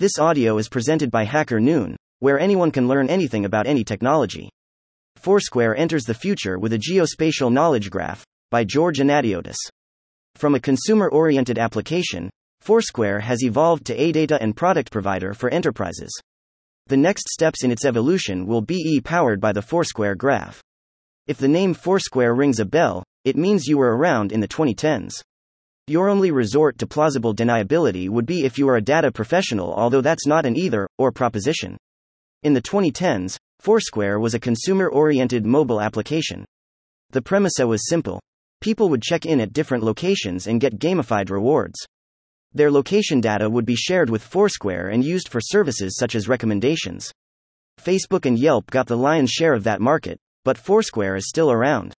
This audio is presented by Hacker Noon, where anyone can learn anything about any technology. Foursquare enters the future with a geospatial knowledge graph, by George Anadiotis. From a consumer oriented application, Foursquare has evolved to a data and product provider for enterprises. The next steps in its evolution will be powered by the Foursquare graph. If the name Foursquare rings a bell, it means you were around in the 2010s. Your only resort to plausible deniability would be if you are a data professional, although that's not an either or proposition. In the 2010s, Foursquare was a consumer oriented mobile application. The premise was simple people would check in at different locations and get gamified rewards. Their location data would be shared with Foursquare and used for services such as recommendations. Facebook and Yelp got the lion's share of that market, but Foursquare is still around.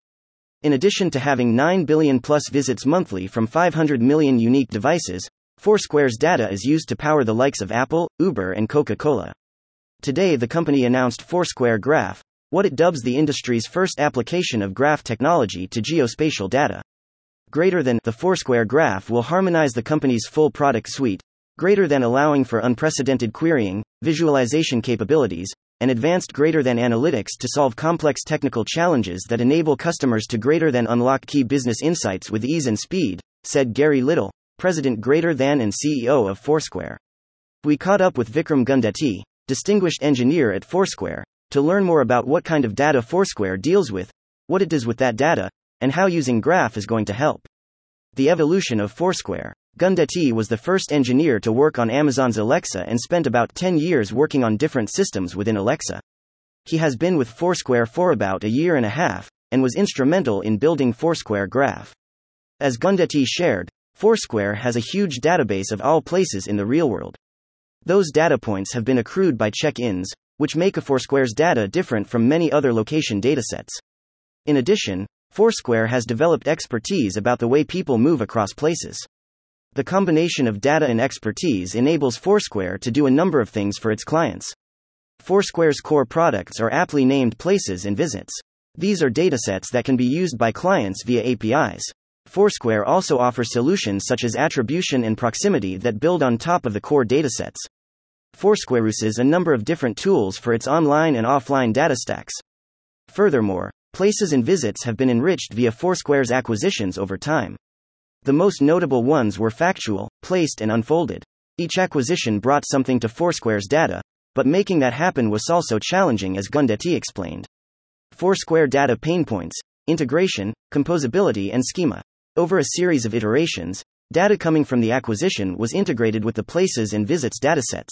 In addition to having 9 billion plus visits monthly from 500 million unique devices, Foursquare's data is used to power the likes of Apple, Uber, and Coca Cola. Today, the company announced Foursquare Graph, what it dubs the industry's first application of graph technology to geospatial data. Greater than the Foursquare graph will harmonize the company's full product suite, greater than allowing for unprecedented querying, visualization capabilities, and advanced greater than analytics to solve complex technical challenges that enable customers to greater than unlock key business insights with ease and speed, said Gary Little, president greater than and CEO of Foursquare. We caught up with Vikram Gundeti, distinguished engineer at Foursquare, to learn more about what kind of data Foursquare deals with, what it does with that data, and how using Graph is going to help. The evolution of Foursquare. Gundeti was the first engineer to work on Amazon's Alexa and spent about 10 years working on different systems within Alexa. He has been with Foursquare for about a year and a half, and was instrumental in building Foursquare Graph. As Gundeti shared, Foursquare has a huge database of all places in the real world. Those data points have been accrued by check ins, which make a Foursquare's data different from many other location datasets. In addition, Foursquare has developed expertise about the way people move across places. The combination of data and expertise enables Foursquare to do a number of things for its clients. Foursquare's core products are aptly named places and visits. These are datasets that can be used by clients via APIs. Foursquare also offers solutions such as attribution and proximity that build on top of the core datasets. Foursquare uses a number of different tools for its online and offline data stacks. Furthermore, Places and visits have been enriched via Foursquare's acquisitions over time. The most notable ones were factual, placed, and unfolded. Each acquisition brought something to Foursquare's data, but making that happen was also challenging, as Gundeti explained. Foursquare data pain points, integration, composability, and schema. Over a series of iterations, data coming from the acquisition was integrated with the places and visits datasets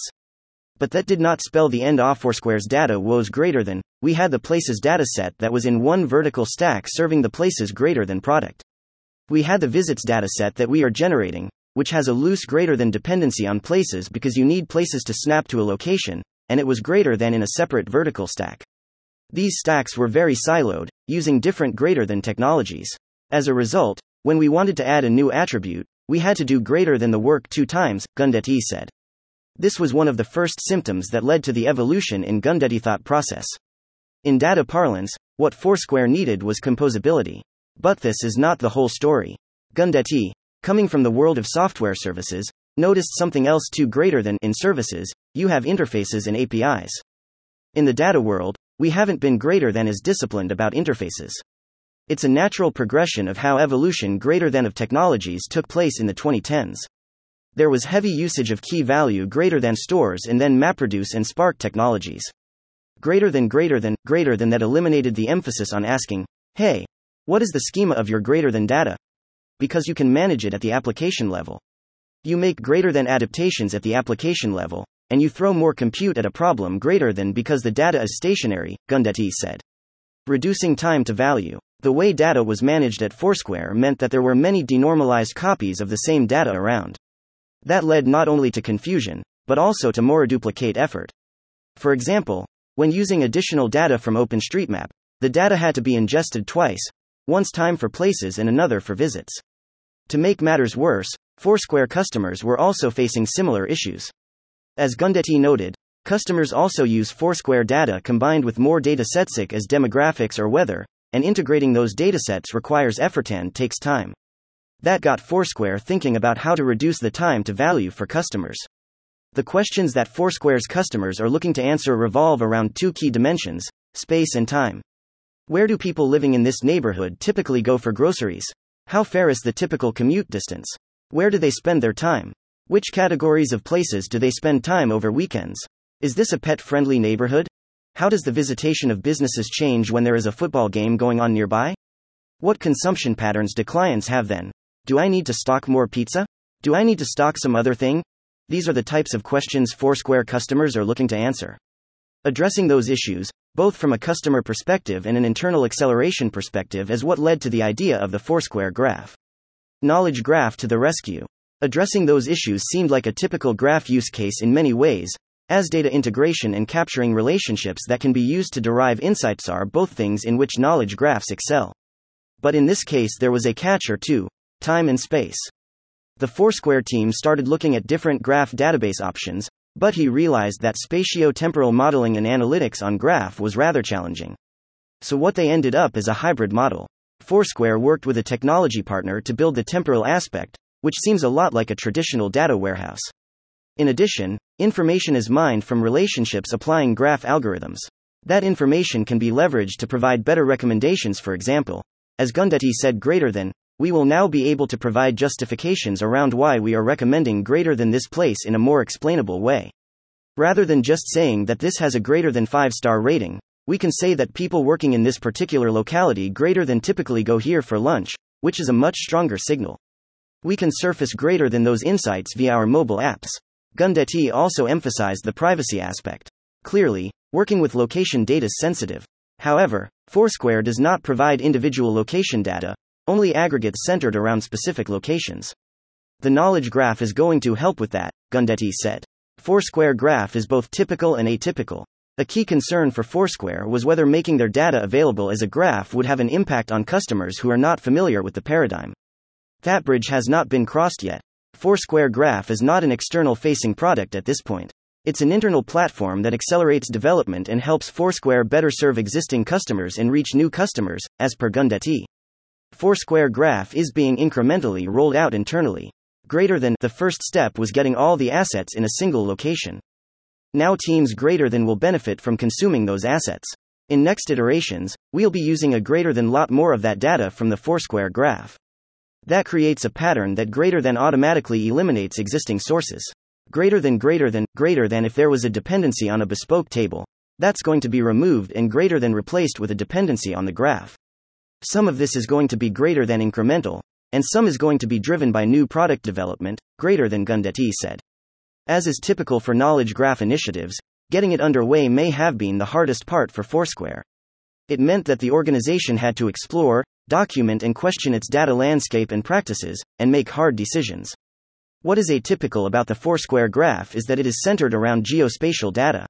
but that did not spell the end off Foursquare's data was greater than. We had the places dataset that was in one vertical stack serving the places greater than product. We had the visits dataset that we are generating, which has a loose greater than dependency on places because you need places to snap to a location, and it was greater than in a separate vertical stack. These stacks were very siloed, using different greater than technologies. As a result, when we wanted to add a new attribute, we had to do greater than the work two times, Gundeti said. This was one of the first symptoms that led to the evolution in Gundeti thought process. In data parlance, what Foursquare needed was composability. But this is not the whole story. Gundeti, coming from the world of software services, noticed something else too greater than in services, you have interfaces and APIs. In the data world, we haven't been greater than as disciplined about interfaces. It's a natural progression of how evolution greater than of technologies took place in the 2010s. There was heavy usage of key value greater than stores and then MapReduce and Spark technologies. Greater than greater than greater than that eliminated the emphasis on asking, hey, what is the schema of your greater than data? Because you can manage it at the application level. You make greater than adaptations at the application level, and you throw more compute at a problem greater than because the data is stationary, Gundeti said. Reducing time to value. The way data was managed at Foursquare meant that there were many denormalized copies of the same data around. That led not only to confusion, but also to more duplicate effort. For example, when using additional data from OpenStreetMap, the data had to be ingested twice, once time for places and another for visits. To make matters worse, Foursquare customers were also facing similar issues. As Gundeti noted, customers also use Foursquare data combined with more data sets as demographics or weather, and integrating those datasets requires effort and takes time. That got Foursquare thinking about how to reduce the time to value for customers. The questions that Foursquare's customers are looking to answer revolve around two key dimensions space and time. Where do people living in this neighborhood typically go for groceries? How far is the typical commute distance? Where do they spend their time? Which categories of places do they spend time over weekends? Is this a pet friendly neighborhood? How does the visitation of businesses change when there is a football game going on nearby? What consumption patterns do clients have then? Do I need to stock more pizza? Do I need to stock some other thing? These are the types of questions Foursquare customers are looking to answer. Addressing those issues, both from a customer perspective and an internal acceleration perspective, is what led to the idea of the Foursquare graph. Knowledge graph to the rescue. Addressing those issues seemed like a typical graph use case in many ways, as data integration and capturing relationships that can be used to derive insights are both things in which knowledge graphs excel. But in this case, there was a catch or two time and space. The Foursquare team started looking at different graph database options, but he realized that spatio-temporal modeling and analytics on graph was rather challenging. So what they ended up is a hybrid model. Foursquare worked with a technology partner to build the temporal aspect, which seems a lot like a traditional data warehouse. In addition, information is mined from relationships applying graph algorithms. That information can be leveraged to provide better recommendations, for example. As Gundeti said, greater than, we will now be able to provide justifications around why we are recommending greater than this place in a more explainable way. Rather than just saying that this has a greater than 5 star rating, we can say that people working in this particular locality greater than typically go here for lunch, which is a much stronger signal. We can surface greater than those insights via our mobile apps. Gundeti also emphasized the privacy aspect. Clearly, working with location data is sensitive. However, Foursquare does not provide individual location data, only aggregates centered around specific locations. The knowledge graph is going to help with that, Gundeti said. Foursquare graph is both typical and atypical. A key concern for Foursquare was whether making their data available as a graph would have an impact on customers who are not familiar with the paradigm. That bridge has not been crossed yet. Foursquare Graph is not an external facing product at this point. It's an internal platform that accelerates development and helps Foursquare better serve existing customers and reach new customers, as per Gundeti. Foursquare Graph is being incrementally rolled out internally. Greater than the first step was getting all the assets in a single location. Now teams greater than will benefit from consuming those assets. In next iterations, we'll be using a greater than lot more of that data from the Foursquare graph. That creates a pattern that greater than automatically eliminates existing sources. Greater than greater than greater than if there was a dependency on a bespoke table, that's going to be removed and greater than replaced with a dependency on the graph. Some of this is going to be greater than incremental, and some is going to be driven by new product development, greater than Gundeti said. As is typical for knowledge graph initiatives, getting it underway may have been the hardest part for Foursquare. It meant that the organization had to explore, document and question its data landscape and practices, and make hard decisions. What is atypical about the Foursquare graph is that it is centered around geospatial data.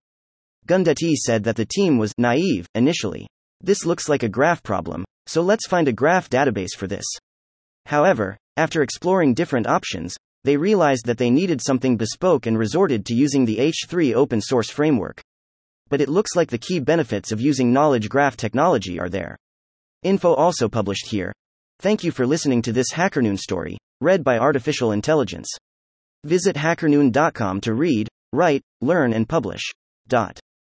Gundeti said that the team was naive initially. This looks like a graph problem, so let's find a graph database for this. However, after exploring different options, they realized that they needed something bespoke and resorted to using the H3 open source framework. But it looks like the key benefits of using knowledge graph technology are there. Info also published here. Thank you for listening to this HackerNoon story, read by Artificial Intelligence. Visit hackerNoon.com to read, write, learn, and publish. Dot.